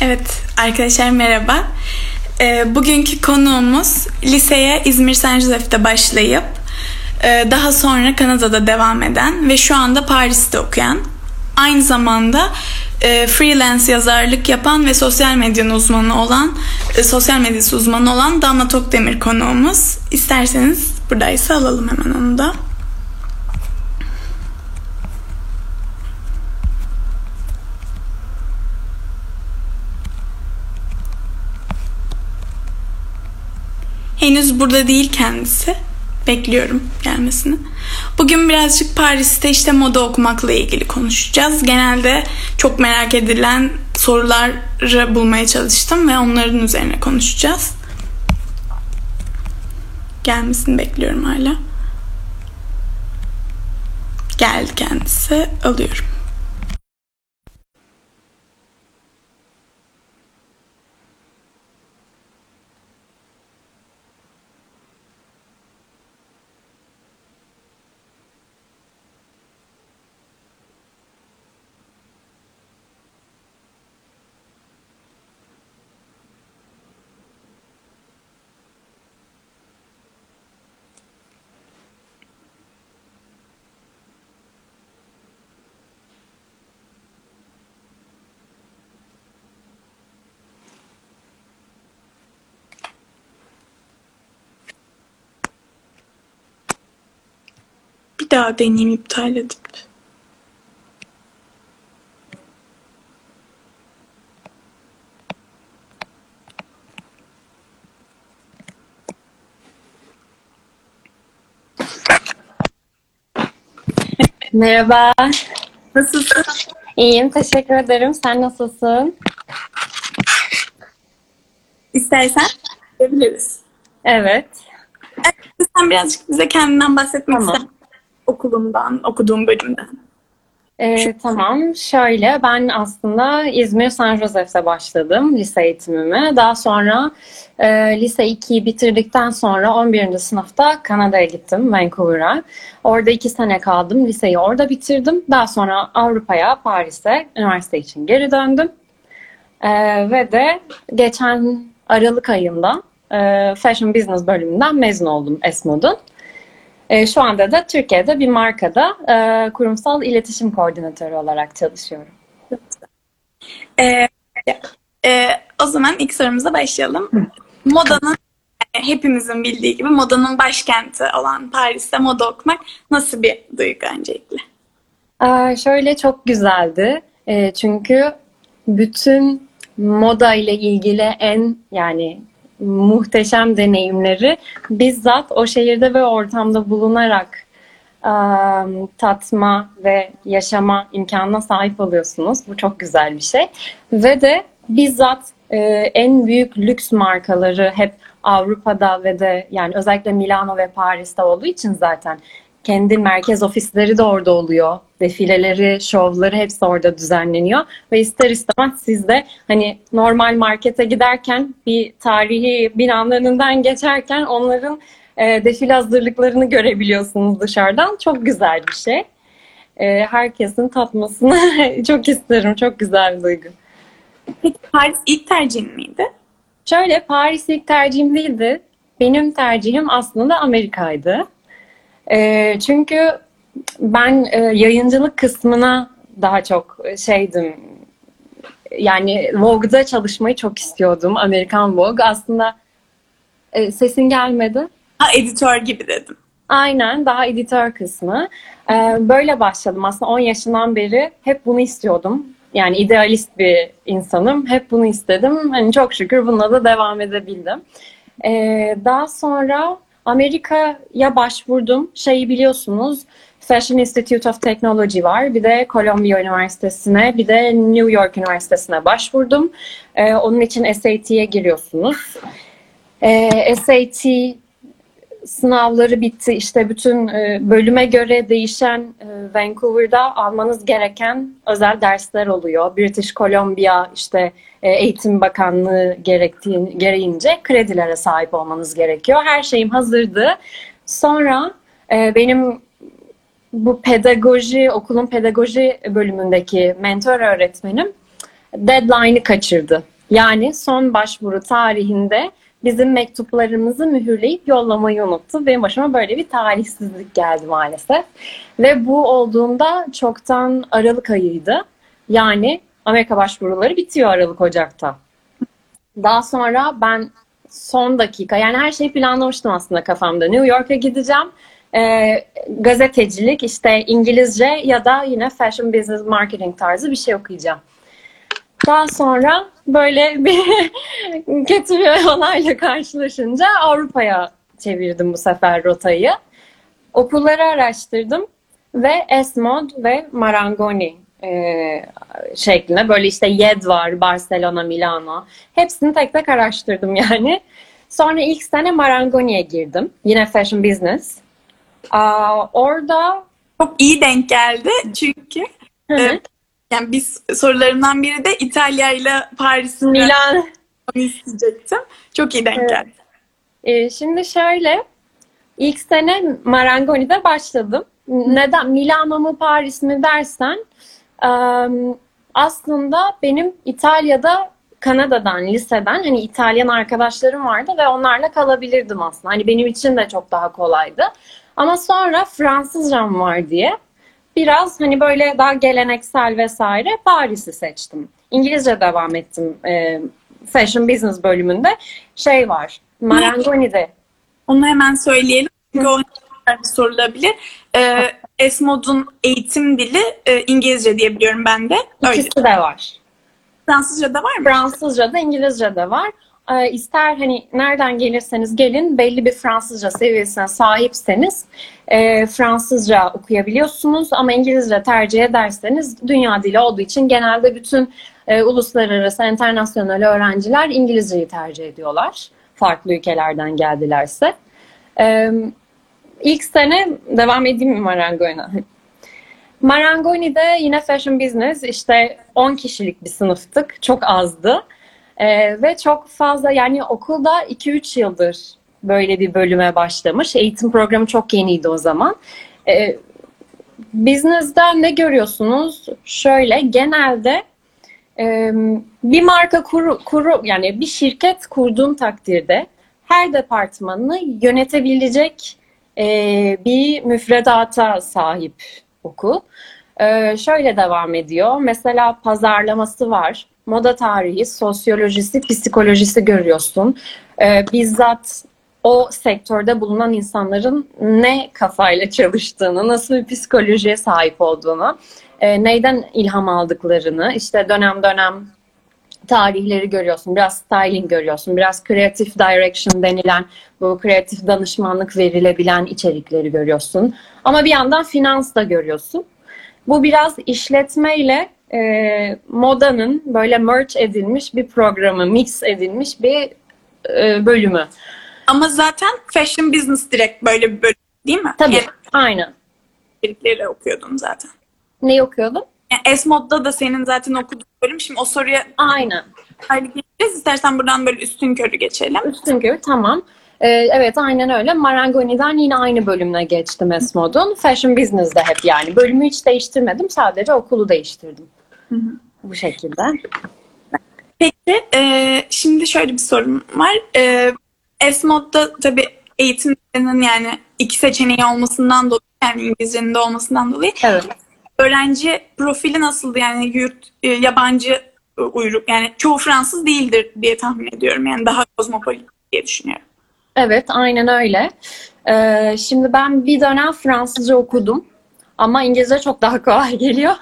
Evet arkadaşlar merhaba. Ee, bugünkü konuğumuz liseye İzmir Saint Joseph'te başlayıp e, daha sonra Kanada'da devam eden ve şu anda Paris'te okuyan aynı zamanda e, freelance yazarlık yapan ve sosyal medyanın uzmanı olan e, sosyal medyası uzmanı olan Damla Tokdemir konuğumuz. İsterseniz buradaysa alalım hemen onu da. Henüz burada değil kendisi. Bekliyorum gelmesini. Bugün birazcık Paris'te işte moda okumakla ilgili konuşacağız. Genelde çok merak edilen soruları bulmaya çalıştım ve onların üzerine konuşacağız. Gelmesini bekliyorum hala. Geldi kendisi. Alıyorum. Bir daha deneyeyim iptal edip. Merhaba. Nasılsın? İyiyim, teşekkür ederim. Sen nasılsın? İstersen görebiliriz. Evet. Sen birazcık bize kendinden bahsetmek Tamam. ister misin? Okulundan, okuduğun bölümden. Ee, tamam. Şöyle, ben aslında İzmir San Joseph'te başladım lise eğitimimi. Daha sonra e, lise 2'yi bitirdikten sonra 11. sınıfta Kanada'ya gittim, Vancouver'a. Orada iki sene kaldım. Liseyi orada bitirdim. Daha sonra Avrupa'ya, Paris'e üniversite için geri döndüm. Ee, ve de geçen Aralık ayında e, Fashion Business bölümünden mezun oldum Esmod'un. E, şu anda da Türkiye'de bir markada e, kurumsal iletişim koordinatörü olarak çalışıyorum. Ee, e, o zaman ilk sorumuza başlayalım. Modanın yani hepimizin bildiği gibi modanın başkenti olan Paris'te moda okumak nasıl bir duygu öncelikle? Ee, şöyle çok güzeldi. E, çünkü bütün moda ile ilgili en yani muhteşem deneyimleri bizzat o şehirde ve ortamda bulunarak tatma ve yaşama imkanına sahip oluyorsunuz. Bu çok güzel bir şey. Ve de bizzat en büyük lüks markaları hep Avrupa'da ve de yani özellikle Milano ve Paris'te olduğu için zaten kendi merkez ofisleri de orada oluyor. Defileleri, şovları hepsi orada düzenleniyor. Ve ister istemez siz de hani normal markete giderken bir tarihi binanın önünden geçerken onların e, defile hazırlıklarını görebiliyorsunuz dışarıdan. Çok güzel bir şey. E, herkesin tatmasını çok isterim. Çok güzel bir duygu. Peki Paris ilk tercihin miydi? Şöyle Paris ilk tercihim değildi. Benim tercihim aslında Amerika'ydı. E, çünkü ben e, yayıncılık kısmına daha çok şeydim. Yani Vogue'da çalışmayı çok istiyordum. Amerikan Vogue. Aslında e, sesin gelmedi. Ha editör gibi dedim. Aynen daha editör kısmı. Ee, böyle başladım aslında 10 yaşından beri hep bunu istiyordum. Yani idealist bir insanım. Hep bunu istedim. Hani çok şükür bununla da devam edebildim. Ee, daha sonra Amerika'ya başvurdum. Şeyi biliyorsunuz Fashion Institute of Technology var. Bir de Columbia Üniversitesi'ne, bir de New York Üniversitesi'ne başvurdum. Ee, onun için SAT'ye giriyorsunuz. Ee, SAT sınavları bitti. İşte bütün e, bölüme göre değişen e, Vancouver'da almanız gereken özel dersler oluyor. British Columbia işte e, Eğitim Bakanlığı gerektiğin, gereğince kredilere sahip olmanız gerekiyor. Her şeyim hazırdı. Sonra e, benim bu pedagoji, okulun pedagoji bölümündeki mentor öğretmenim deadline'ı kaçırdı. Yani son başvuru tarihinde bizim mektuplarımızı mühürleyip yollamayı unuttu. Benim başıma böyle bir talihsizlik geldi maalesef. Ve bu olduğunda çoktan Aralık ayıydı. Yani Amerika başvuruları bitiyor Aralık Ocak'ta. Daha sonra ben son dakika yani her şeyi planlamıştım aslında kafamda. New York'a gideceğim. Ee, gazetecilik işte İngilizce ya da yine fashion business marketing tarzı bir şey okuyacağım. Daha sonra böyle bir kötü bir olayla karşılaşınca Avrupa'ya çevirdim bu sefer rotayı. Okulları araştırdım ve Esmod ve Marangoni e, şeklinde böyle işte YED var, Barcelona, Milano. Hepsini tek tek araştırdım yani. Sonra ilk sene Marangoni'ye girdim. Yine fashion business. Aa, orada Çok iyi denk geldi çünkü Hı hı. Yani biz sorularımdan biri de İtalya ile Paris'in Milan isteyecektim. Çok iyi denk Evet. geldi. Ee, şimdi şöyle, ilk sene Marangoni'de başladım. Neden? Milano mu Paris mi dersen, aslında benim İtalya'da Kanada'dan, liseden hani İtalyan arkadaşlarım vardı ve onlarla kalabilirdim aslında. Hani benim için de çok daha kolaydı. Ama sonra Fransızcam var diye biraz hani böyle daha geleneksel vesaire Paris'i seçtim. İngilizce devam ettim e, Fashion Business bölümünde. Şey var, Marangoni'de Onu hemen söyleyelim. Çünkü o sorulabilir. E, Esmod'un eğitim dili e, İngilizce diye biliyorum ben de. Öyle. ikisi de var. Fransızca da var mı? Fransızca da İngilizce de var. Ee, ister hani nereden gelirseniz gelin belli bir Fransızca seviyesine sahipseniz e, Fransızca okuyabiliyorsunuz ama İngilizce tercih ederseniz dünya dili olduğu için genelde bütün e, uluslararası, internasyonel öğrenciler İngilizceyi tercih ediyorlar. Farklı ülkelerden geldilerse. Ee, ilk sene devam edeyim mi Marangoni'ne? Marangoni'de yine fashion business işte 10 kişilik bir sınıftık. Çok azdı. Ee, ve çok fazla yani okulda 2-3 yıldır böyle bir bölüme başlamış. Eğitim programı çok yeniydi o zaman. Ee, business'da ne görüyorsunuz? Şöyle genelde e, bir marka kuru, kuru yani bir şirket kurduğun takdirde her departmanını yönetebilecek e, bir müfredata sahip okul. Ee, şöyle devam ediyor. Mesela pazarlaması var. Moda tarihi, sosyolojisi, psikolojisi görüyorsun. Ee, bizzat o sektörde bulunan insanların ne kafayla çalıştığını, nasıl bir psikolojiye sahip olduğunu, e, neyden ilham aldıklarını, işte dönem dönem tarihleri görüyorsun, biraz styling görüyorsun, biraz creative direction denilen bu kreatif danışmanlık verilebilen içerikleri görüyorsun. Ama bir yandan finans da görüyorsun. Bu biraz işletmeyle e, modanın böyle merge edilmiş bir programı, mix edilmiş bir e, bölümü. Ama zaten fashion business direkt böyle bir bölüm değil mi? Tabii, Yani aynen. içerikleri okuyordun zaten. Ne okuyordun? Yani Esmod'da da senin zaten okuduğun bölüm. Şimdi o soruya Aynen. ayrı geçeceğiz. İstersen buradan böyle üstün körü geçelim. Üstünkü tamam. Ee, evet aynen öyle. Marangoni'den yine aynı bölümüne geçtim Esmod'un. Fashion Business'da hep yani. Bölümü hiç değiştirmedim. Sadece okulu değiştirdim. Bu şekilde. Peki e, şimdi şöyle bir sorum var. E, Esmod'da tabii eğitiminin yani iki seçeneği olmasından dolayı yani İngilizcenin de olmasından dolayı Evet. öğrenci profili nasıldı yani yurt e, yabancı uyruk yani çoğu Fransız değildir diye tahmin ediyorum yani daha kozmopolit diye düşünüyorum. Evet, aynen öyle. Ee, şimdi ben bir dönem Fransızca okudum. Ama İngilizce çok daha kolay geliyor.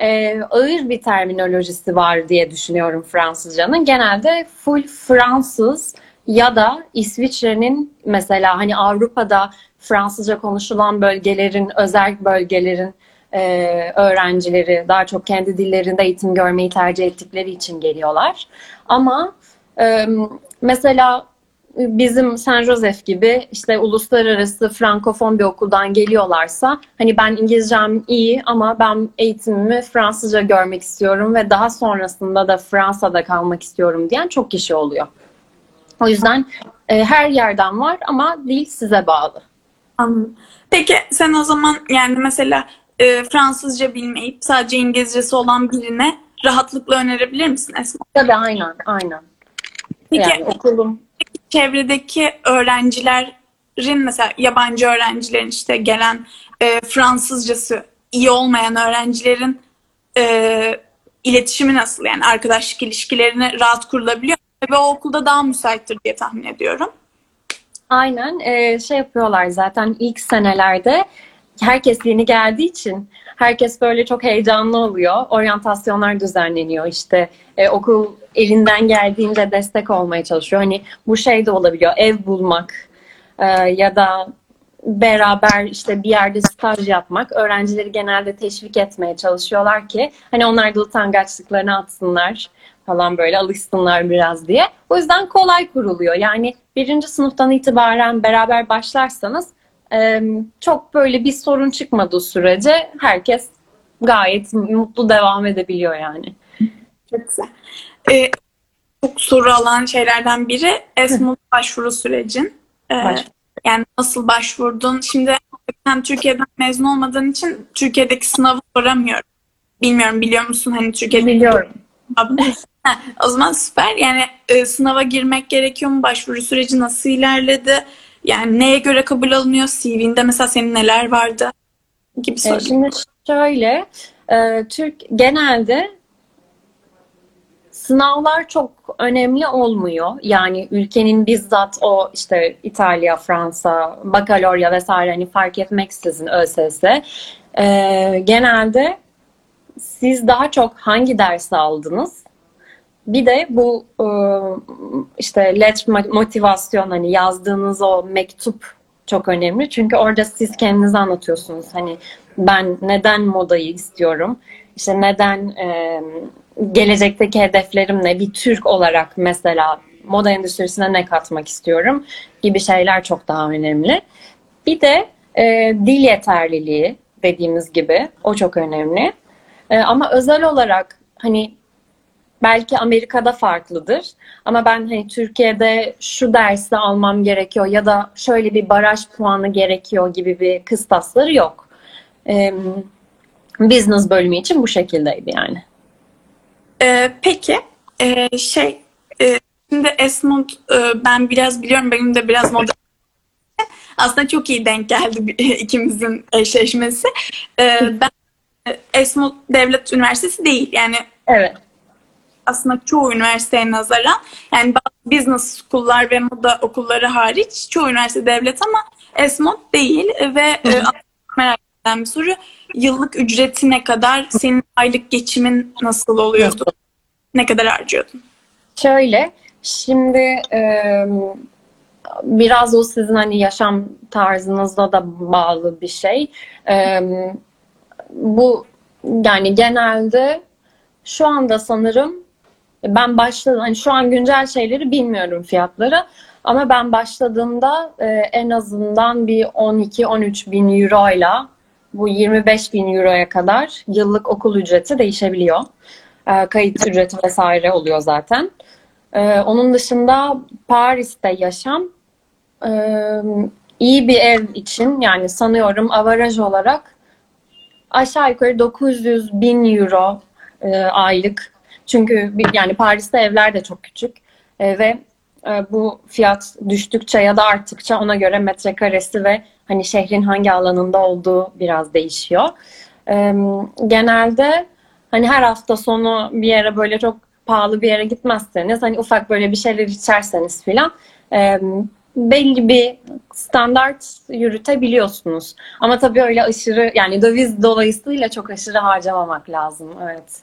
Ee, ağır bir terminolojisi var diye düşünüyorum Fransızcanın. Genelde full Fransız ya da İsviçre'nin mesela hani Avrupa'da Fransızca konuşulan bölgelerin, özel bölgelerin e, öğrencileri daha çok kendi dillerinde eğitim görmeyi tercih ettikleri için geliyorlar. Ama e, mesela bizim Saint Joseph gibi işte uluslararası frankofon bir okuldan geliyorlarsa hani ben İngilizcem iyi ama ben eğitimimi Fransızca görmek istiyorum ve daha sonrasında da Fransa'da kalmak istiyorum diyen çok kişi oluyor. O yüzden e, her yerden var ama dil size bağlı. Anladım. Peki sen o zaman yani mesela e, Fransızca bilmeyip sadece İngilizcesi olan birine rahatlıkla önerebilir misin Esma? Tabii aynen, aynen. Peki Yani okulum çevredeki öğrencilerin mesela yabancı öğrencilerin işte gelen e, Fransızcası iyi olmayan öğrencilerin e, iletişimi nasıl? Yani arkadaşlık ilişkilerini rahat kurulabiliyor ve o okulda daha müsaittir diye tahmin ediyorum. Aynen e, şey yapıyorlar zaten ilk senelerde herkes yeni geldiği için herkes böyle çok heyecanlı oluyor. Oryantasyonlar düzenleniyor işte e, okul elinden geldiğince destek olmaya çalışıyor. Hani bu şey de olabiliyor ev bulmak e, ya da beraber işte bir yerde staj yapmak öğrencileri genelde teşvik etmeye çalışıyorlar ki hani onlar da utangaçlıklarını atsınlar falan böyle alışsınlar biraz diye. O yüzden kolay kuruluyor. Yani birinci sınıftan itibaren beraber başlarsanız çok böyle bir sorun çıkmadığı sürece herkes gayet mutlu devam edebiliyor yani. Çok güzel. E, çok soru alan şeylerden biri ESMUD başvuru sürecin. E, Baş- yani nasıl başvurdun? Şimdi sen Türkiye'den mezun olmadığın için Türkiye'deki sınavı soramıyorum. Bilmiyorum biliyor musun hani Türkiye'de Biliyorum. O zaman süper. Yani e, sınava girmek gerekiyor mu? Başvuru süreci nasıl ilerledi? Yani neye göre kabul alınıyor? CV'nde mesela senin neler vardı? Gibi E, şimdi şöyle, e, Türk genelde sınavlar çok önemli olmuyor. Yani ülkenin bizzat o işte İtalya, Fransa, bakalorya vesaire hani fark etmeksizin ÖSS. E, genelde siz daha çok hangi dersi aldınız? Bir de bu e, işte let motivasyon hani yazdığınız o mektup çok önemli. Çünkü orada siz kendinizi anlatıyorsunuz. Hani ben neden modayı istiyorum? İşte neden e, gelecekteki hedeflerim ne? Bir Türk olarak mesela moda endüstrisine ne katmak istiyorum gibi şeyler çok daha önemli. Bir de e, dil yeterliliği dediğimiz gibi o çok önemli. Ama özel olarak hani belki Amerika'da farklıdır ama ben hani Türkiye'de şu dersi almam gerekiyor ya da şöyle bir baraj puanı gerekiyor gibi bir kıstasları yok. E, business bölümü için bu şekildeydi yani. E, peki e, şey e, şimdi Esmond e, ben biraz biliyorum benim de biraz moda aslında çok iyi denk geldi ikimizin eşleşmesi. E, ben Esmond Devlet Üniversitesi değil yani Evet. Aslında çoğu üniversiteye nazaran yani bazı business okullar ve moda okulları hariç çoğu üniversite devlet ama Esmond değil ve e, merak eden bir soru yıllık ücreti ne kadar senin aylık geçimin nasıl oluyordu ne kadar harcıyordun? Şöyle, şimdi e, biraz o sizin hani yaşam tarzınızla da bağlı bir şey. E, bu yani genelde şu anda sanırım ben başladım hani şu an güncel şeyleri bilmiyorum fiyatları ama ben başladığımda e, en azından bir 12-13 bin euroyla bu 25 bin euroya kadar yıllık okul ücreti değişebiliyor. E, kayıt ücreti vesaire oluyor zaten. E, onun dışında Paris'te yaşam e, iyi bir ev için yani sanıyorum avaraj olarak aşağı yukarı 900 bin euro e, aylık. Çünkü yani Paris'te evler de çok küçük E, ve e, bu fiyat düştükçe ya da arttıkça ona göre metrekaresi ve hani şehrin hangi alanında olduğu biraz değişiyor. E, genelde hani her hafta sonu bir yere böyle çok pahalı bir yere gitmezseniz hani ufak böyle bir şeyler içerseniz filan e, belli bir standart yürütebiliyorsunuz. Ama tabii öyle aşırı yani döviz dolayısıyla çok aşırı harcamamak lazım. Evet.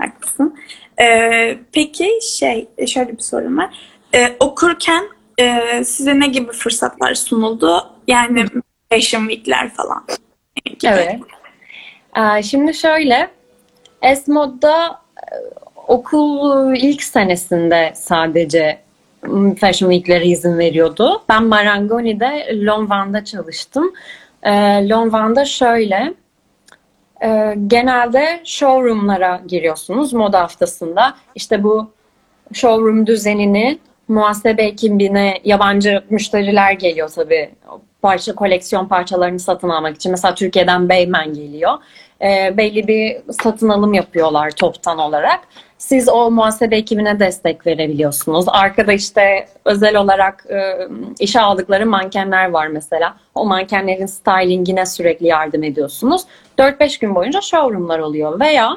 Haklısın. Ee, peki şey şöyle bir sorum var. Ee, okurken e, size ne gibi fırsatlar sunuldu? Yani Fashion Week'ler falan. gibi. Evet. Ee, şimdi şöyle Esmod'da e, okul ilk senesinde sadece Fashion Week'lere izin veriyordu. Ben Marangoni'de Lonvan'da çalıştım. Ee, Lonvan'da şöyle e, genelde showroomlara giriyorsunuz moda haftasında. İşte bu showroom düzenini muhasebe ekibine yabancı müşteriler geliyor tabii. Parça koleksiyon parçalarını satın almak için. Mesela Türkiye'den Beymen geliyor. E, belli bir satın alım yapıyorlar toptan olarak. Siz o muhasebe ekibine destek verebiliyorsunuz. Arkada işte özel olarak e, işe aldıkları mankenler var mesela. O mankenlerin stylingine sürekli yardım ediyorsunuz. 4-5 gün boyunca showroomlar oluyor veya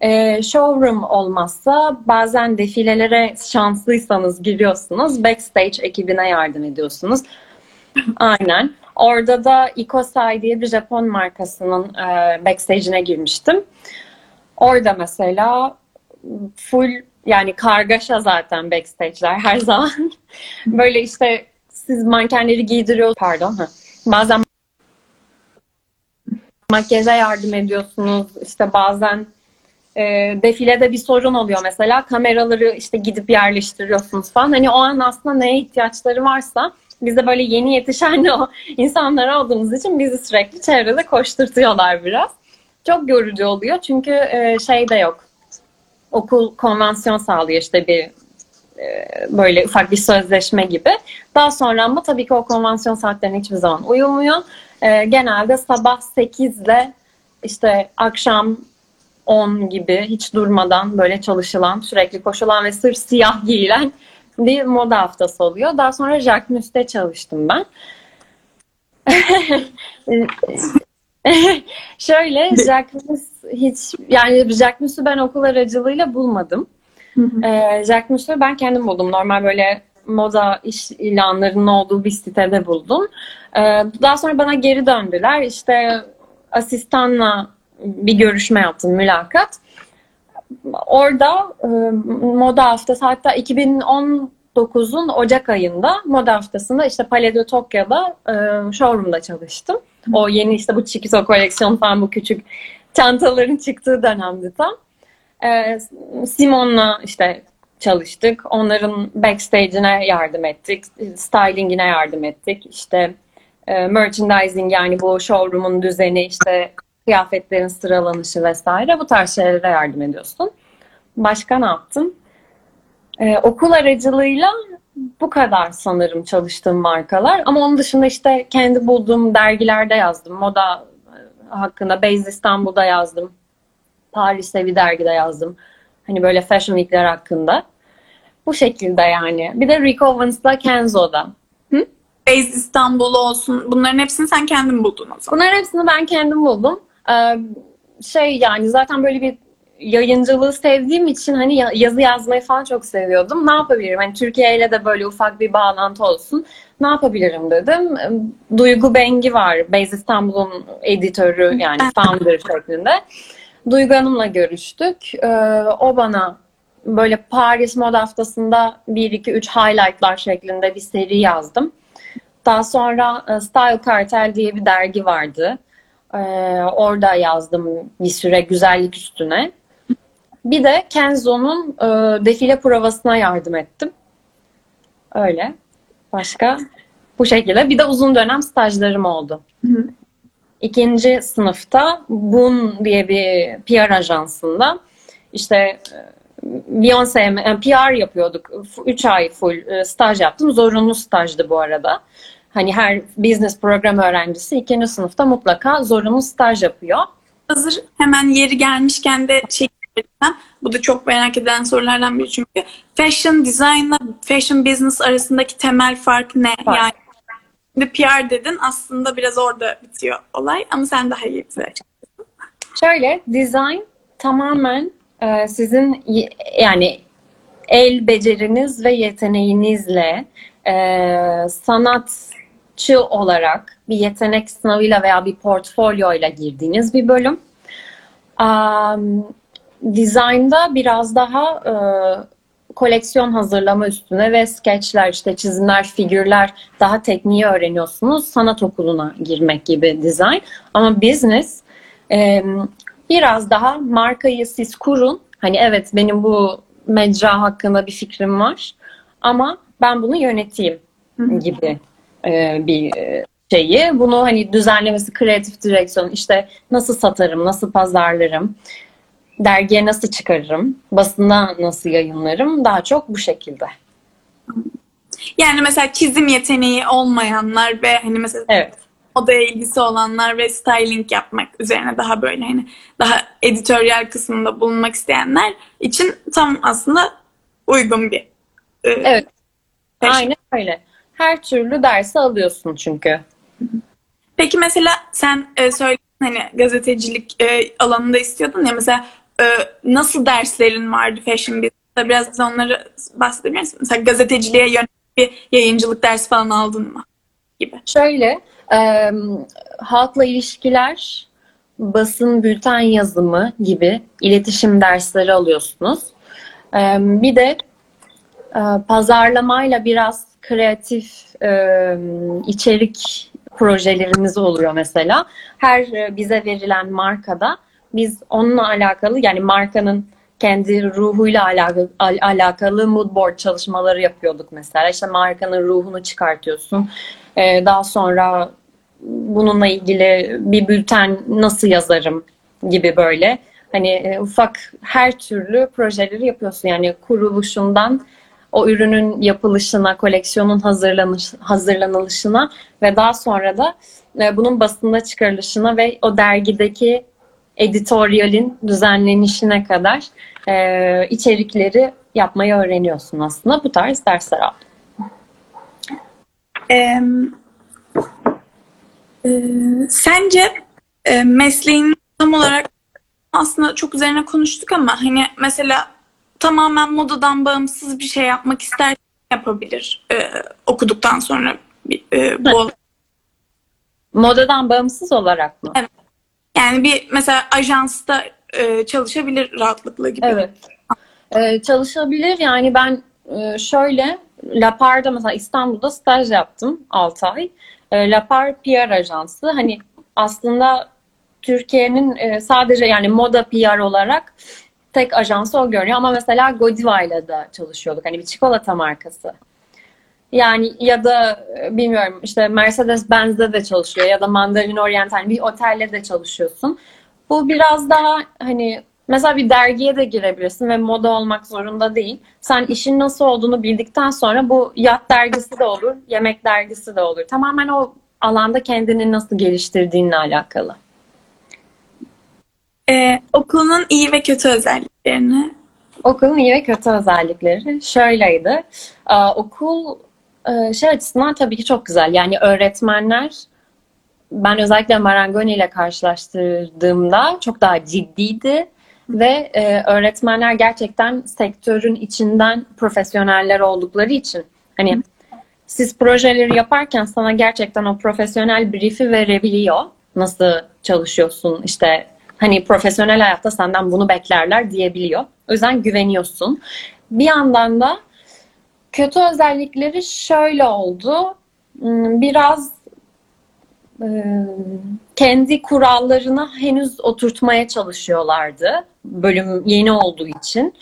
e, showroom olmazsa bazen defilelere şanslıysanız giriyorsunuz. Backstage ekibine yardım ediyorsunuz. Aynen. Orada da Ikosai diye bir Japon markasının e, backstage'ine girmiştim. Orada mesela full yani kargaşa zaten backstage'ler her zaman. Böyle işte siz mankenleri giydiriyor pardon. Ha. Bazen makyaja yardım ediyorsunuz. İşte bazen e, defilede bir sorun oluyor mesela. Kameraları işte gidip yerleştiriyorsunuz falan. Hani o an aslında neye ihtiyaçları varsa biz de böyle yeni yetişen o insanlar olduğumuz için bizi sürekli çevrede koşturtuyorlar biraz. Çok yorucu oluyor çünkü e, şey de yok. Okul konvansiyon sağlıyor işte bir e, böyle ufak bir sözleşme gibi. Daha sonra ama tabii ki o konvansiyon saatlerine hiçbir zaman uyulmuyor. E, genelde sabah 8 ile işte akşam 10 gibi hiç durmadan böyle çalışılan, sürekli koşulan ve sırf siyah giyilen bir moda haftası oluyor. Daha sonra Jacques Mus'te çalıştım ben. Şöyle Jacques Mus hiç yani Jacques Mus'u ben okul aracılığıyla bulmadım. Ee, Jacques Mus'u ben kendim buldum. Normal böyle moda iş ilanlarının olduğu bir sitede buldum. Ee, daha sonra bana geri döndüler. İşte asistanla bir görüşme yaptım, mülakat. Orada e, moda haftası hatta 2019'un Ocak ayında moda haftasında işte Palais Tokyo'da e, showroom'da çalıştım. O yeni işte bu Chiquito koleksiyon falan bu küçük çantaların çıktığı dönemdi tam. E, Simon'la işte çalıştık. Onların backstage'ine yardım ettik. Styling'ine yardım ettik. İşte e, merchandising yani bu showroom'un düzeni işte kıyafetlerin sıralanışı vesaire bu tarz şeylere yardım ediyorsun. Başka ne yaptım? Ee, okul aracılığıyla bu kadar sanırım çalıştığım markalar. Ama onun dışında işte kendi bulduğum dergilerde yazdım. Moda hakkında Base İstanbul'da yazdım. Paris'te bir dergide yazdım. Hani böyle fashion week'ler hakkında. Bu şekilde yani. Bir de Rick Owens'la Kenzo'da. Hı? Base İstanbul olsun. Bunların hepsini sen kendin buldun o zaman. Bunların hepsini ben kendim buldum. Ee, şey yani zaten böyle bir yayıncılığı sevdiğim için hani yazı yazmayı falan çok seviyordum. Ne yapabilirim? Hani Türkiye ile de böyle ufak bir bağlantı olsun. Ne yapabilirim dedim. Duygu Bengi var. Base İstanbul'un editörü yani founder şeklinde. Duygu Hanım'la görüştük. Ee, o bana böyle Paris Moda Haftası'nda 1-2-3 highlightlar şeklinde bir seri yazdım. Daha sonra e, Style Cartel diye bir dergi vardı. Ee, orada yazdım bir süre güzellik üstüne. Bir de Kenzo'nun e, defile provasına yardım ettim. Öyle. Başka bu şekilde. Bir de uzun dönem stajlarım oldu. Hı İkinci sınıfta Boon diye bir PR ajansında işte e, Beyoncé'ye yani PR yapıyorduk. Üç ay full e, staj yaptım. Zorunlu stajdı bu arada. Hani her business program öğrencisi ikinci sınıfta mutlaka zorunlu staj yapıyor. Hazır hemen yeri gelmişken de şey bu da çok merak edilen sorulardan biri çünkü. Fashion design'la fashion business arasındaki temel fark ne? Fark. Yani şimdi PR dedin aslında biraz orada bitiyor olay ama sen daha iyi bize. Şöyle design tamamen e, sizin yani el beceriniz ve yeteneğinizle e, sanatçı olarak bir yetenek sınavıyla veya bir portfolyoyla girdiğiniz bir bölüm. Um, Design'da biraz daha e, koleksiyon hazırlama üstüne ve sketchler, işte çizimler, figürler daha tekniği öğreniyorsunuz. Sanat okuluna girmek gibi design. Ama business e, biraz daha markayı siz kurun. Hani evet benim bu mecra hakkında bir fikrim var ama ben bunu yöneteyim gibi e, bir şeyi. Bunu hani düzenlemesi, kreatif direksiyon, işte nasıl satarım, nasıl pazarlarım, dergiye nasıl çıkarırım, basında nasıl yayınlarım daha çok bu şekilde. Yani mesela çizim yeteneği olmayanlar ve hani mesela evet. odaya ilgisi olanlar ve styling yapmak üzerine daha böyle hani daha editoryal kısmında bulunmak isteyenler için tam aslında uygun bir e, Evet. fashion. Aynen öyle. Her türlü dersi alıyorsun çünkü. Peki mesela sen e, söyledin hani gazetecilik e, alanında istiyordun ya mesela e, nasıl derslerin vardı fashion business'ta biraz bize onları bahsedebilir misin? Mesela gazeteciliğe yönelik bir yayıncılık dersi falan aldın mı? Gibi. Şöyle, e, halkla ilişkiler, basın bülten yazımı gibi iletişim dersleri alıyorsunuz. Bir de pazarlamayla biraz kreatif e, içerik projelerimiz oluyor mesela. Her e, bize verilen markada biz onunla alakalı yani markanın kendi ruhuyla alakalı, al- alakalı mood board çalışmaları yapıyorduk mesela. İşte markanın ruhunu çıkartıyorsun. Ee, daha sonra bununla ilgili bir bülten nasıl yazarım gibi böyle. Hani e, ufak her türlü projeleri yapıyorsun. Yani kuruluşundan o ürünün yapılışına, koleksiyonun hazırlanış, hazırlanılışına ve daha sonra da e, bunun basında çıkarılışına ve o dergideki editoryalin düzenlenişine kadar e, içerikleri yapmayı öğreniyorsun aslında. Bu tarz dersler aldım. E, e, sence e, mesleğin tam olarak aslında çok üzerine konuştuk ama hani mesela tamamen modadan bağımsız bir şey yapmak ister yapabilir e, okuduktan sonra e, bu Modadan bağımsız olarak mı? Evet. Yani bir mesela ajansta e, çalışabilir rahatlıkla gibi. Evet. Ee, çalışabilir. Yani ben e, şöyle Lapar'da mesela İstanbul'da staj yaptım 6 ay. E, Lapar PR ajansı hani aslında Türkiye'nin e, sadece yani moda PR olarak tek ajansı o görünüyor ama mesela Godiva ile de çalışıyorduk. Hani bir çikolata markası. Yani ya da e, bilmiyorum işte Mercedes-Benz'de de çalışıyor ya da Mandarin Oriental bir otelle de çalışıyorsun. Bu biraz daha hani mesela bir dergiye de girebilirsin ve moda olmak zorunda değil. Sen işin nasıl olduğunu bildikten sonra bu yat dergisi de olur, yemek dergisi de olur. Tamamen o alanda kendini nasıl geliştirdiğinle alakalı. E, okulun iyi ve kötü özelliklerini Okulun iyi ve kötü özellikleri şöyleydi. Ee, okul e, şey açısından tabii ki çok güzel. Yani öğretmenler ben özellikle Marangoni ile karşılaştırdığımda çok daha ciddiydi ve e, öğretmenler gerçekten sektörün içinden profesyoneller oldukları için hani siz projeleri yaparken sana gerçekten o profesyonel brief'i verebiliyor. Nasıl çalışıyorsun işte hani profesyonel hayatta senden bunu beklerler diyebiliyor. O yüzden güveniyorsun. Bir yandan da kötü özellikleri şöyle oldu. Hmm, Biraz e, kendi kurallarını henüz oturtmaya çalışıyorlardı. Bölüm yeni olduğu için.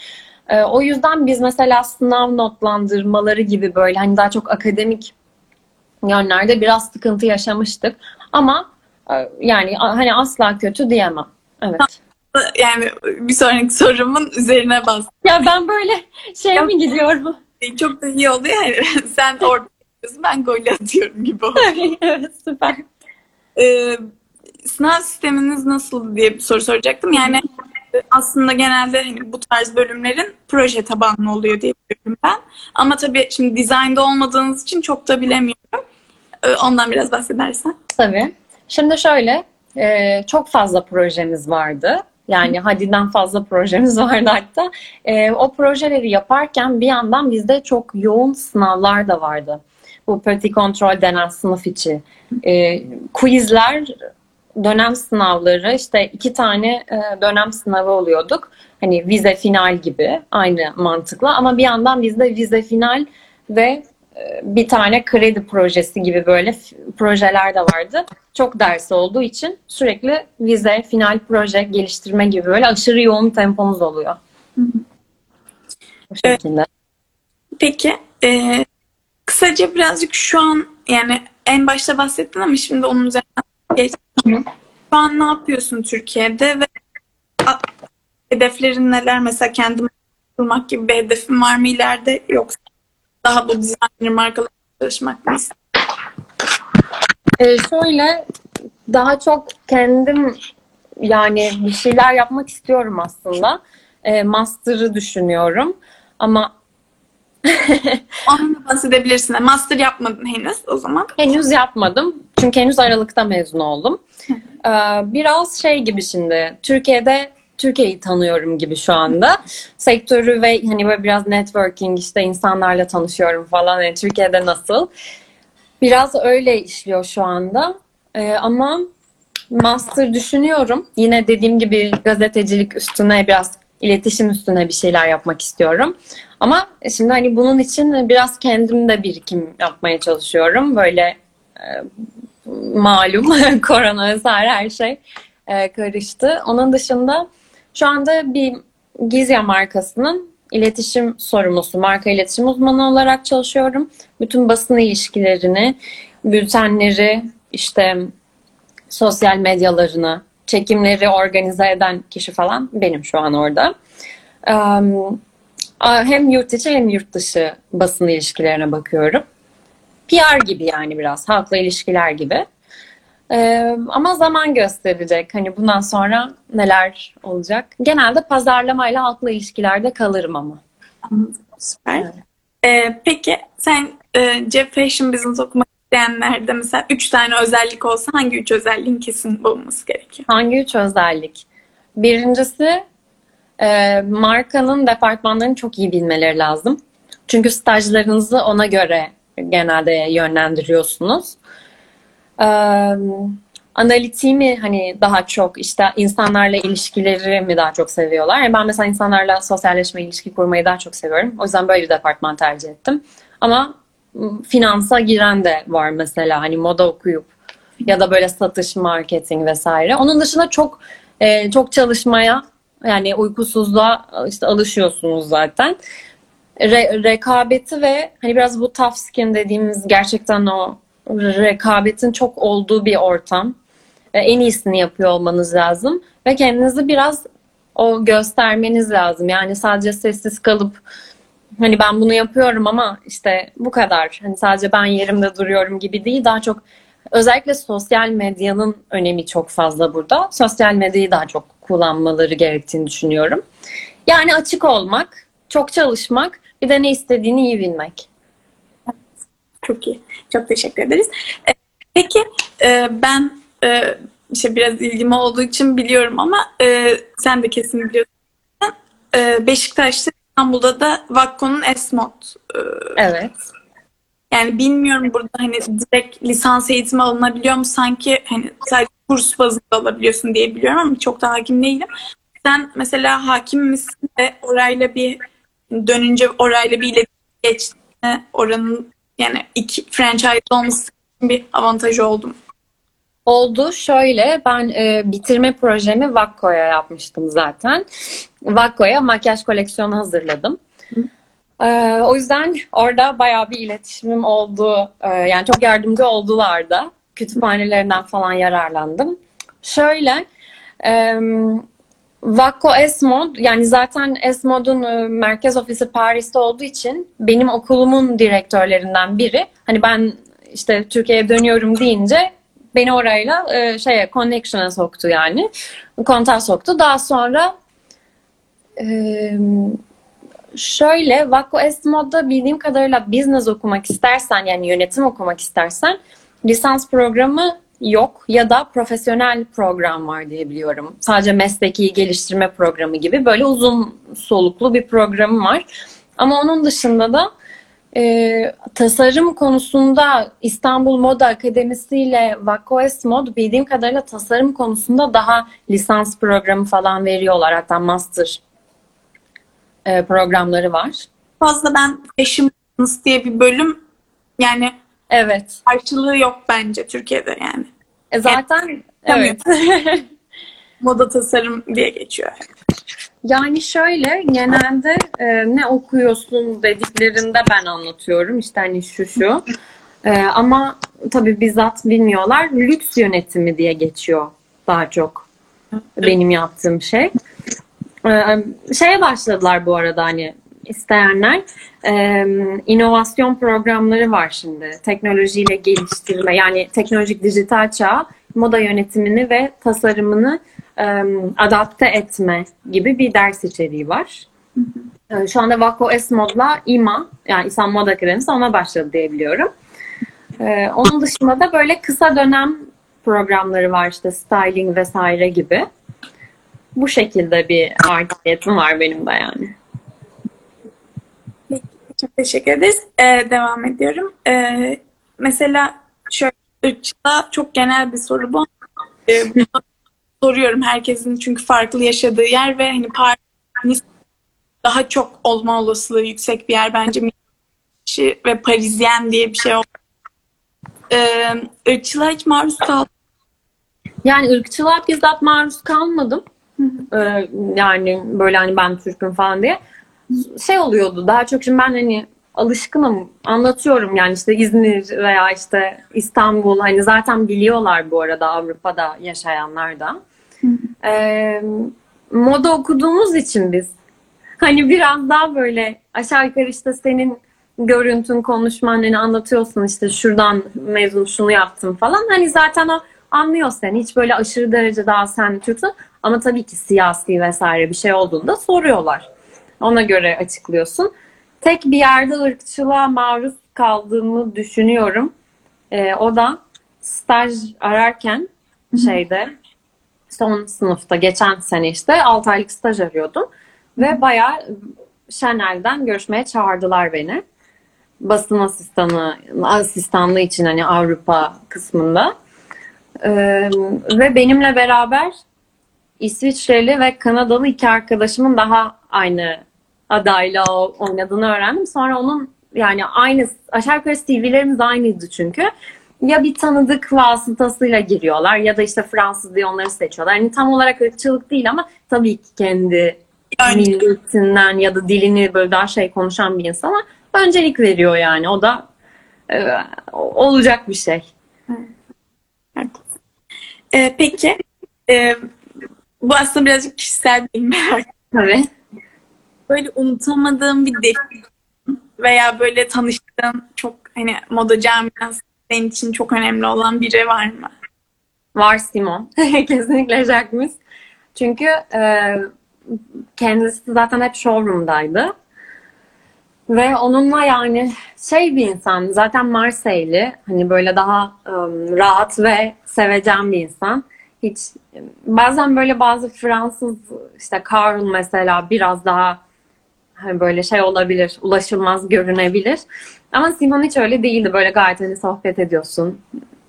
E, O yüzden biz mesela sınav notlandırmaları gibi böyle hani daha çok akademik yönlerde biraz sıkıntı yaşamıştık. Ama e, yani hani asla kötü diyemem. Evet. yani bir sonraki sorumun üzerine bas. Ya ben böyle şey mi gidiyorum? Çok da iyi oldu yani. Sen orada ben gol atıyorum gibi oldu. evet süper. E, sınav sisteminiz nasıl diye bir soru soracaktım. Yani aslında genelde hani bu tarz bölümlerin proje tabanlı oluyor diye biliyorum ben. Ama tabii şimdi dizaynda olmadığınız için çok da bilemiyorum. E, ondan biraz bahsedersen. Tabii. Şimdi şöyle e, çok fazla projemiz vardı. Yani haddinden fazla projemiz vardı hatta. E, o projeleri yaparken bir yandan bizde çok yoğun sınavlar da vardı. Bu pratik kontrol denen sınıf içi. E, quizler, dönem sınavları işte iki tane e, dönem sınavı oluyorduk. Hani vize final gibi aynı mantıkla ama bir yandan bizde vize final ve bir tane kredi projesi gibi böyle projeler de vardı. Çok dersi olduğu için sürekli vize, final proje geliştirme gibi böyle aşırı yoğun tempomuz oluyor. Bu şekilde. Peki e, kısaca birazcık şu an yani en başta bahsettin ama şimdi onun üzerinden geç. Hı. Şu an ne yapıyorsun Türkiye'de ve hedeflerin neler? Mesela kendimi bulmak gibi bir hedefin var mı ileride yoksa daha bu designer markalarla çalışmak mı istiyorsun? Ee, şöyle daha çok kendim yani bir şeyler yapmak istiyorum aslında. Ee, master'ı düşünüyorum ama Ondan da bahsedebilirsin. Master yapmadın henüz o zaman. henüz yapmadım. Çünkü henüz Aralık'ta mezun oldum. Ee, biraz şey gibi şimdi Türkiye'de Türkiye'yi tanıyorum gibi şu anda. Sektörü ve hani böyle biraz networking işte insanlarla tanışıyorum falan. Yani Türkiye'de nasıl? Biraz öyle işliyor şu anda. Ee, ama master düşünüyorum. Yine dediğim gibi gazetecilik üstüne biraz iletişim üstüne bir şeyler yapmak istiyorum. Ama şimdi hani bunun için biraz kendim de birikim yapmaya çalışıyorum. Böyle e, malum korona vesaire her şey e, karıştı. Onun dışında şu anda bir Gizya markasının iletişim sorumlusu, marka iletişim uzmanı olarak çalışıyorum. Bütün basın ilişkilerini, bültenleri, işte sosyal medyalarını, çekimleri organize eden kişi falan benim şu an orada. Hem yurt içi hem yurt dışı basın ilişkilerine bakıyorum. PR gibi yani biraz, halkla ilişkiler gibi. Ee, ama zaman gösterecek. Hani bundan sonra neler olacak. Genelde pazarlamayla halkla ilişkilerde kalırım ama. Süper. Ee, peki sen e, Cep Fashion Business okumak isteyenlerde mesela üç tane özellik olsa hangi üç özelliğin kesin bulunması gerekiyor? Hangi üç özellik? Birincisi e, markanın departmanlarını çok iyi bilmeleri lazım. Çünkü stajlarınızı ona göre genelde yönlendiriyorsunuz. Analitiği mi hani daha çok işte insanlarla ilişkileri mi daha çok seviyorlar? Yani ben mesela insanlarla sosyalleşme, ilişki kurmayı daha çok seviyorum. O yüzden böyle bir departman tercih ettim. Ama finansa giren de var mesela hani moda okuyup ya da böyle satış, marketing vesaire. Onun dışında çok e, çok çalışmaya yani uykusuzluğa işte alışıyorsunuz zaten. Re, rekabeti ve hani biraz bu tough skin dediğimiz gerçekten o rekabetin çok olduğu bir ortam. En iyisini yapıyor olmanız lazım ve kendinizi biraz o göstermeniz lazım. Yani sadece sessiz kalıp hani ben bunu yapıyorum ama işte bu kadar. Hani sadece ben yerimde duruyorum gibi değil. Daha çok özellikle sosyal medyanın önemi çok fazla burada. Sosyal medyayı daha çok kullanmaları gerektiğini düşünüyorum. Yani açık olmak, çok çalışmak, bir de ne istediğini iyi bilmek. Çok iyi. Çok teşekkür ederiz. Peki ben işte biraz ilgim olduğu için biliyorum ama sen de kesin biliyorsun. Beşiktaş'ta İstanbul'da da Vakko'nun Esmod. Evet. Yani bilmiyorum burada hani direkt lisans eğitimi alınabiliyor mu? Sanki hani sadece kurs bazında alabiliyorsun diye biliyorum ama çok da hakim değilim. Sen mesela hakim misin ve orayla bir dönünce orayla bir iletişim geçtiğinde oranın yani iki franchise olması bir avantajı oldu mu? Oldu. Şöyle ben e, bitirme projemi Vakko'ya yapmıştım zaten. Vakko'ya makyaj koleksiyonu hazırladım. E, o yüzden orada bayağı bir iletişimim oldu. E, yani çok yardımcı oldular da. Kütüphanelerinden falan yararlandım. Şöyle e, Vakko Esmod yani zaten Esmod'un e, merkez ofisi Paris'te olduğu için benim okulumun direktörlerinden biri. Hani ben işte Türkiye'ye dönüyorum deyince beni orayla e, şeye connection'a soktu yani. Kontağa soktu. Daha sonra e, şöyle Vakko Esmod'da bildiğim kadarıyla business okumak istersen yani yönetim okumak istersen lisans programı yok ya da profesyonel program var diye biliyorum. Sadece mesleki geliştirme programı gibi böyle uzun soluklu bir programı var. Ama onun dışında da e, tasarım konusunda İstanbul Moda Akademisi ile Vakko Esmod bildiğim kadarıyla tasarım konusunda daha lisans programı falan veriyorlar. Hatta master e, programları var. Fazla ben Fashion diye bir bölüm yani Evet. karşılığı yok bence Türkiye'de yani. E zaten Yani- evet. Moda tasarım diye geçiyor. Yani şöyle genelde e, ne okuyorsun dediklerinde ben anlatıyorum işte hani şu şu. E, ama tabii bizzat bilmiyorlar. Lüks yönetimi diye geçiyor daha çok benim yaptığım şey. E, şeye başladılar bu arada hani isteyenler e, inovasyon programları var şimdi. Teknolojiyle geliştirme yani teknolojik dijital çağ moda yönetimini ve tasarımını e, adapte etme gibi bir ders içeriği var. E, Şu anda Vako Esmod'la İMA yani İSAM Moda Akademisi ona başladı diyebiliyorum. E, onun dışında da böyle kısa dönem programları var işte styling vesaire gibi. Bu şekilde bir aktiviyetim var benim de yani. Çok teşekkür ederiz. Ee, devam ediyorum. Ee, mesela şöyle ırkçılığa çok genel bir soru bu. Ee, soruyorum herkesin çünkü farklı yaşadığı yer ve hani Paris daha çok olma olasılığı yüksek bir yer bence ve Parisyen diye bir şey oldu. Ee, ırkçılığa hiç maruz kaldım. Yani ırkçılığa bizzat maruz kalmadım. Ee, yani böyle hani ben Türk'üm falan diye. Şey oluyordu daha çok şimdi ben hani alışkınım anlatıyorum yani işte İzmir veya işte İstanbul hani zaten biliyorlar bu arada Avrupa'da yaşayanlar da. Ee, moda okuduğumuz için biz hani biraz daha böyle aşağı yukarı işte senin görüntün, konuşman hani anlatıyorsun işte şuradan mezun şunu yaptım falan. Hani zaten o anlıyor seni. Hiç böyle aşırı derece daha sen Türksün. Ama tabii ki siyasi vesaire bir şey olduğunda soruyorlar. Ona göre açıklıyorsun. Tek bir yerde ırkçılığa maruz kaldığımı düşünüyorum. Ee, o da staj ararken şeyde son sınıfta geçen sene işte 6 aylık staj arıyordum. Ve bayağı Chanel'den görüşmeye çağırdılar beni. Basın asistanı, asistanlığı için hani Avrupa kısmında. Ee, ve benimle beraber İsviçreli ve Kanadalı iki arkadaşımın daha aynı adayla o- oynadığını öğrendim. Sonra onun yani aynı aşağı yukarı CV'lerimiz aynıydı çünkü. Ya bir tanıdık vasıtasıyla giriyorlar ya da işte Fransız diye onları seçiyorlar. Yani tam olarak ırkçılık değil ama tabii ki kendi Yani milletinden ya da dilini böyle daha şey konuşan bir insana öncelik veriyor yani. O da e, olacak bir şey. Ee, peki e, bu aslında birazcık kişisel bir merak. Tabii. Böyle unutamadığım bir deneyim veya böyle tanıştığın çok hani moda camiası senin için çok önemli olan biri var mı? Var Simon. Kesinlikle Jacques. Çünkü e, kendisi zaten hep showroom'daydı. Ve onunla yani şey bir insan, zaten Marseille'li, hani böyle daha e, rahat ve sevecen bir insan. Hiç bazen böyle bazı Fransız işte Carl mesela biraz daha hani böyle şey olabilir, ulaşılmaz görünebilir. Ama Simon hiç öyle değildi. Böyle gayet hani sohbet ediyorsun.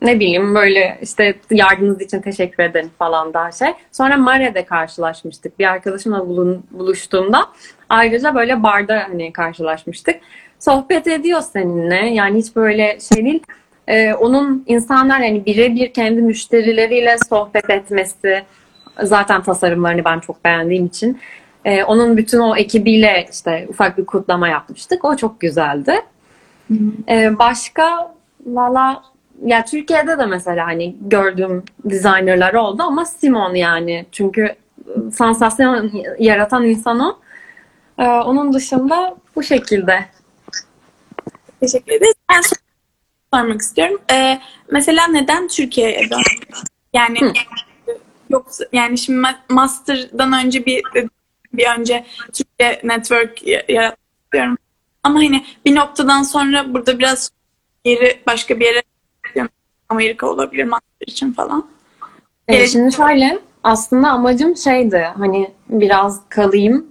Ne bileyim böyle işte yardımınız için teşekkür ederim falan daha şey. Sonra Mare'de karşılaşmıştık. Bir arkadaşımla bulun, buluştuğumda ayrıca böyle barda hani karşılaşmıştık. Sohbet ediyor seninle. Yani hiç böyle şey değil. Ee, onun insanlar yani birebir kendi müşterileriyle sohbet etmesi zaten tasarımlarını ben çok beğendiğim için ee, onun bütün o ekibiyle işte ufak bir kutlama yapmıştık. O çok güzeldi. Ee, başka valla ya Türkiye'de de mesela hani gördüğüm designerlar oldu ama Simon yani çünkü sansasyon yaratan insan o. Ee, onun dışında bu şekilde. Teşekkür ederiz. Ben sor- sormak istiyorum. Ee, mesela neden Türkiye'ye döndün? Yani yoksa yani şimdi ma- master'dan önce bir bir önce Türkiye network ya- yaratmak istiyorum. Ama hani bir noktadan sonra burada biraz geri başka bir yere Amerika olabilir master için falan. Evet. şimdi şöyle aslında amacım şeydi hani biraz kalayım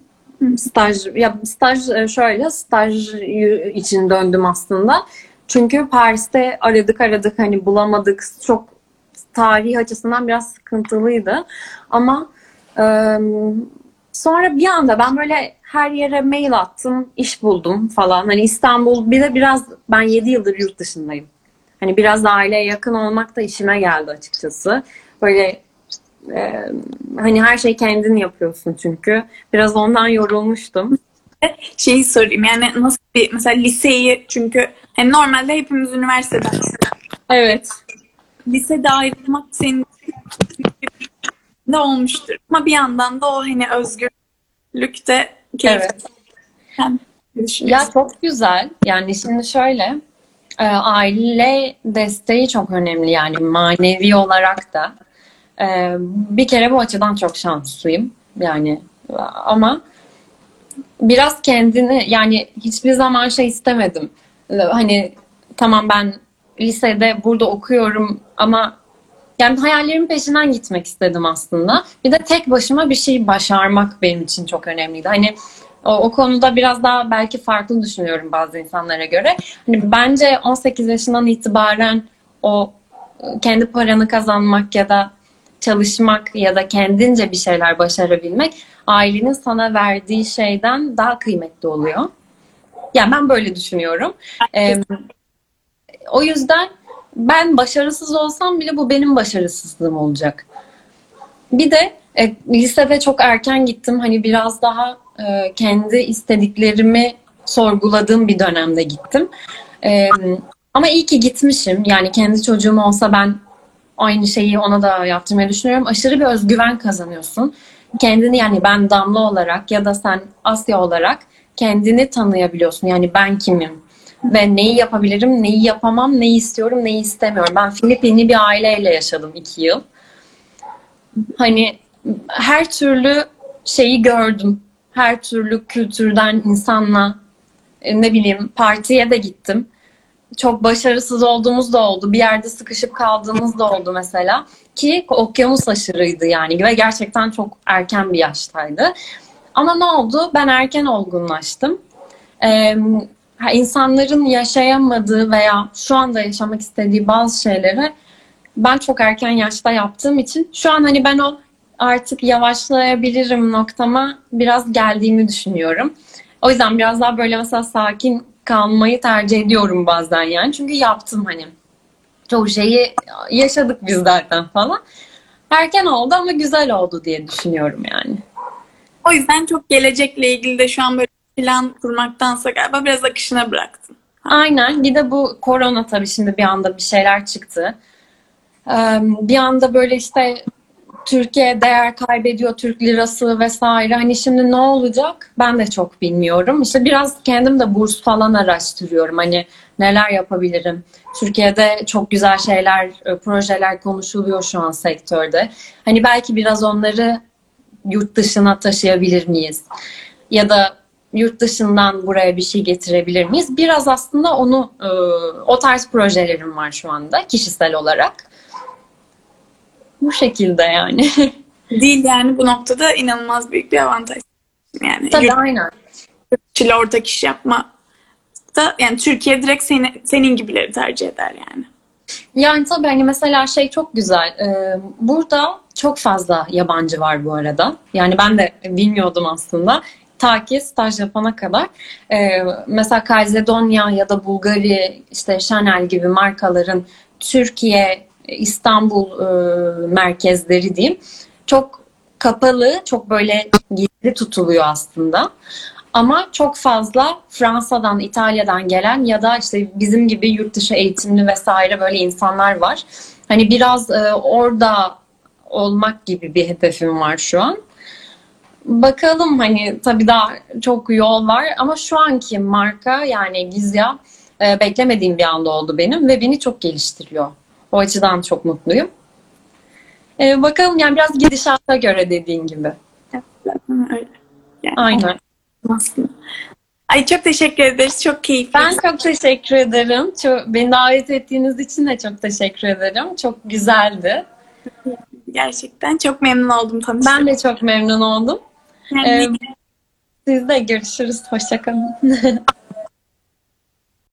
staj ya staj e, şöyle staj için döndüm aslında. Çünkü Paris'te aradık aradık hani bulamadık çok tarihi açısından biraz sıkıntılıydı. Ama e, sonra bir anda ben böyle her yere mail attım, iş buldum falan. Hani İstanbul bir de biraz ben 7 yıldır yurt dışındayım. Hani biraz da aileye yakın olmak da işime geldi açıkçası. Böyle e, hani her şeyi kendin yapıyorsun çünkü. Biraz ondan yorulmuştum. Şeyi sorayım yani nasıl bir mesela liseyi çünkü hani normalde hepimiz üniversiteden Evet. lisede ayrılmak senin de olmuştur. Ama bir yandan da o hani özgürlük de keyifli. Evet. Yani Ya çok güzel. Yani şimdi şöyle e, aile desteği çok önemli yani manevi olarak da. E, bir kere bu açıdan çok şanslıyım. Yani ama biraz kendini yani hiçbir zaman şey istemedim. Hani tamam ben lisede burada okuyorum ama yani hayallerimin peşinden gitmek istedim aslında. Bir de tek başıma bir şey başarmak benim için çok önemliydi. Hani o, o konuda biraz daha belki farklı düşünüyorum bazı insanlara göre. Hani bence 18 yaşından itibaren o kendi paranı kazanmak ya da çalışmak ya da kendince bir şeyler başarabilmek ailenin sana verdiği şeyden daha kıymetli oluyor. Yani ben böyle düşünüyorum. Ee, o yüzden ben başarısız olsam bile bu benim başarısızlığım olacak. Bir de e, lisede çok erken gittim. Hani biraz daha e, kendi istediklerimi sorguladığım bir dönemde gittim. E, ama iyi ki gitmişim. Yani kendi çocuğum olsa ben aynı şeyi ona da yaptırmayı düşünüyorum. Aşırı bir özgüven kazanıyorsun. Kendini yani ben Damla olarak ya da sen Asya olarak kendini tanıyabiliyorsun. Yani ben kimim? Ve neyi yapabilirim, neyi yapamam, neyi istiyorum, neyi istemiyorum. Ben Filipinli bir aileyle yaşadım iki yıl. Hani her türlü şeyi gördüm. Her türlü kültürden insanla e, ne bileyim partiye de gittim. Çok başarısız olduğumuz da oldu. Bir yerde sıkışıp kaldığımız da oldu mesela. Ki okyanus aşırıydı yani ve gerçekten çok erken bir yaştaydı. Ama ne oldu? Ben erken olgunlaştım. Ee, insanların yaşayamadığı veya şu anda yaşamak istediği bazı şeyleri ben çok erken yaşta yaptığım için şu an hani ben o artık yavaşlayabilirim noktama biraz geldiğimi düşünüyorum. O yüzden biraz daha böyle mesela sakin kalmayı tercih ediyorum bazen yani. Çünkü yaptım hani. Çoğu şeyi yaşadık biz zaten falan. Erken oldu ama güzel oldu diye düşünüyorum yani. O yüzden çok gelecekle ilgili de şu an böyle plan kurmaktansa galiba biraz akışına bıraktın. Aynen. Bir de bu korona tabii şimdi bir anda bir şeyler çıktı. Bir anda böyle işte Türkiye değer kaybediyor Türk lirası vesaire. Hani şimdi ne olacak? Ben de çok bilmiyorum. İşte biraz kendim de burs falan araştırıyorum. Hani neler yapabilirim? Türkiye'de çok güzel şeyler, e, projeler konuşuluyor şu an sektörde. Hani belki biraz onları yurt dışına taşıyabilir miyiz? Ya da yurt dışından buraya bir şey getirebilir miyiz? Biraz aslında onu e, o tarz projelerim var şu anda kişisel olarak. Bu şekilde yani. Değil yani bu noktada inanılmaz büyük bir avantaj. Yani Tabii yurt, aynen. Yurt ortak iş yapma da yani Türkiye direkt seni, senin gibileri tercih eder yani. Yani tabii hani mesela şey çok güzel. Ee, burada çok fazla yabancı var bu arada. Yani ben de bilmiyordum aslında. Ta ki staj yapana kadar. Ee, mesela Kayzedonya ya da Bulgari, işte Chanel gibi markaların Türkiye İstanbul e, merkezleri diyeyim çok kapalı, çok böyle gizli tutuluyor aslında. Ama çok fazla Fransa'dan, İtalya'dan gelen ya da işte bizim gibi yurt dışı eğitimli vesaire böyle insanlar var. Hani biraz e, orada olmak gibi bir hedefim var şu an. Bakalım hani tabii daha çok yol var ama şu anki marka yani Gizya e, beklemediğim bir anda oldu benim ve beni çok geliştiriyor. O açıdan çok mutluyum. Ee, bakalım yani biraz gidişata göre dediğin gibi. öyle. Yani, Aynen. Aslında. Ay çok teşekkür ederiz. Çok keyifli. Ben çok teşekkür ederim. Çok, beni davet ettiğiniz için de çok teşekkür ederim. Çok güzeldi. Gerçekten çok memnun oldum tanıştığım. Ben de çok memnun oldum. Ee, siz de görüşürüz. Hoşçakalın.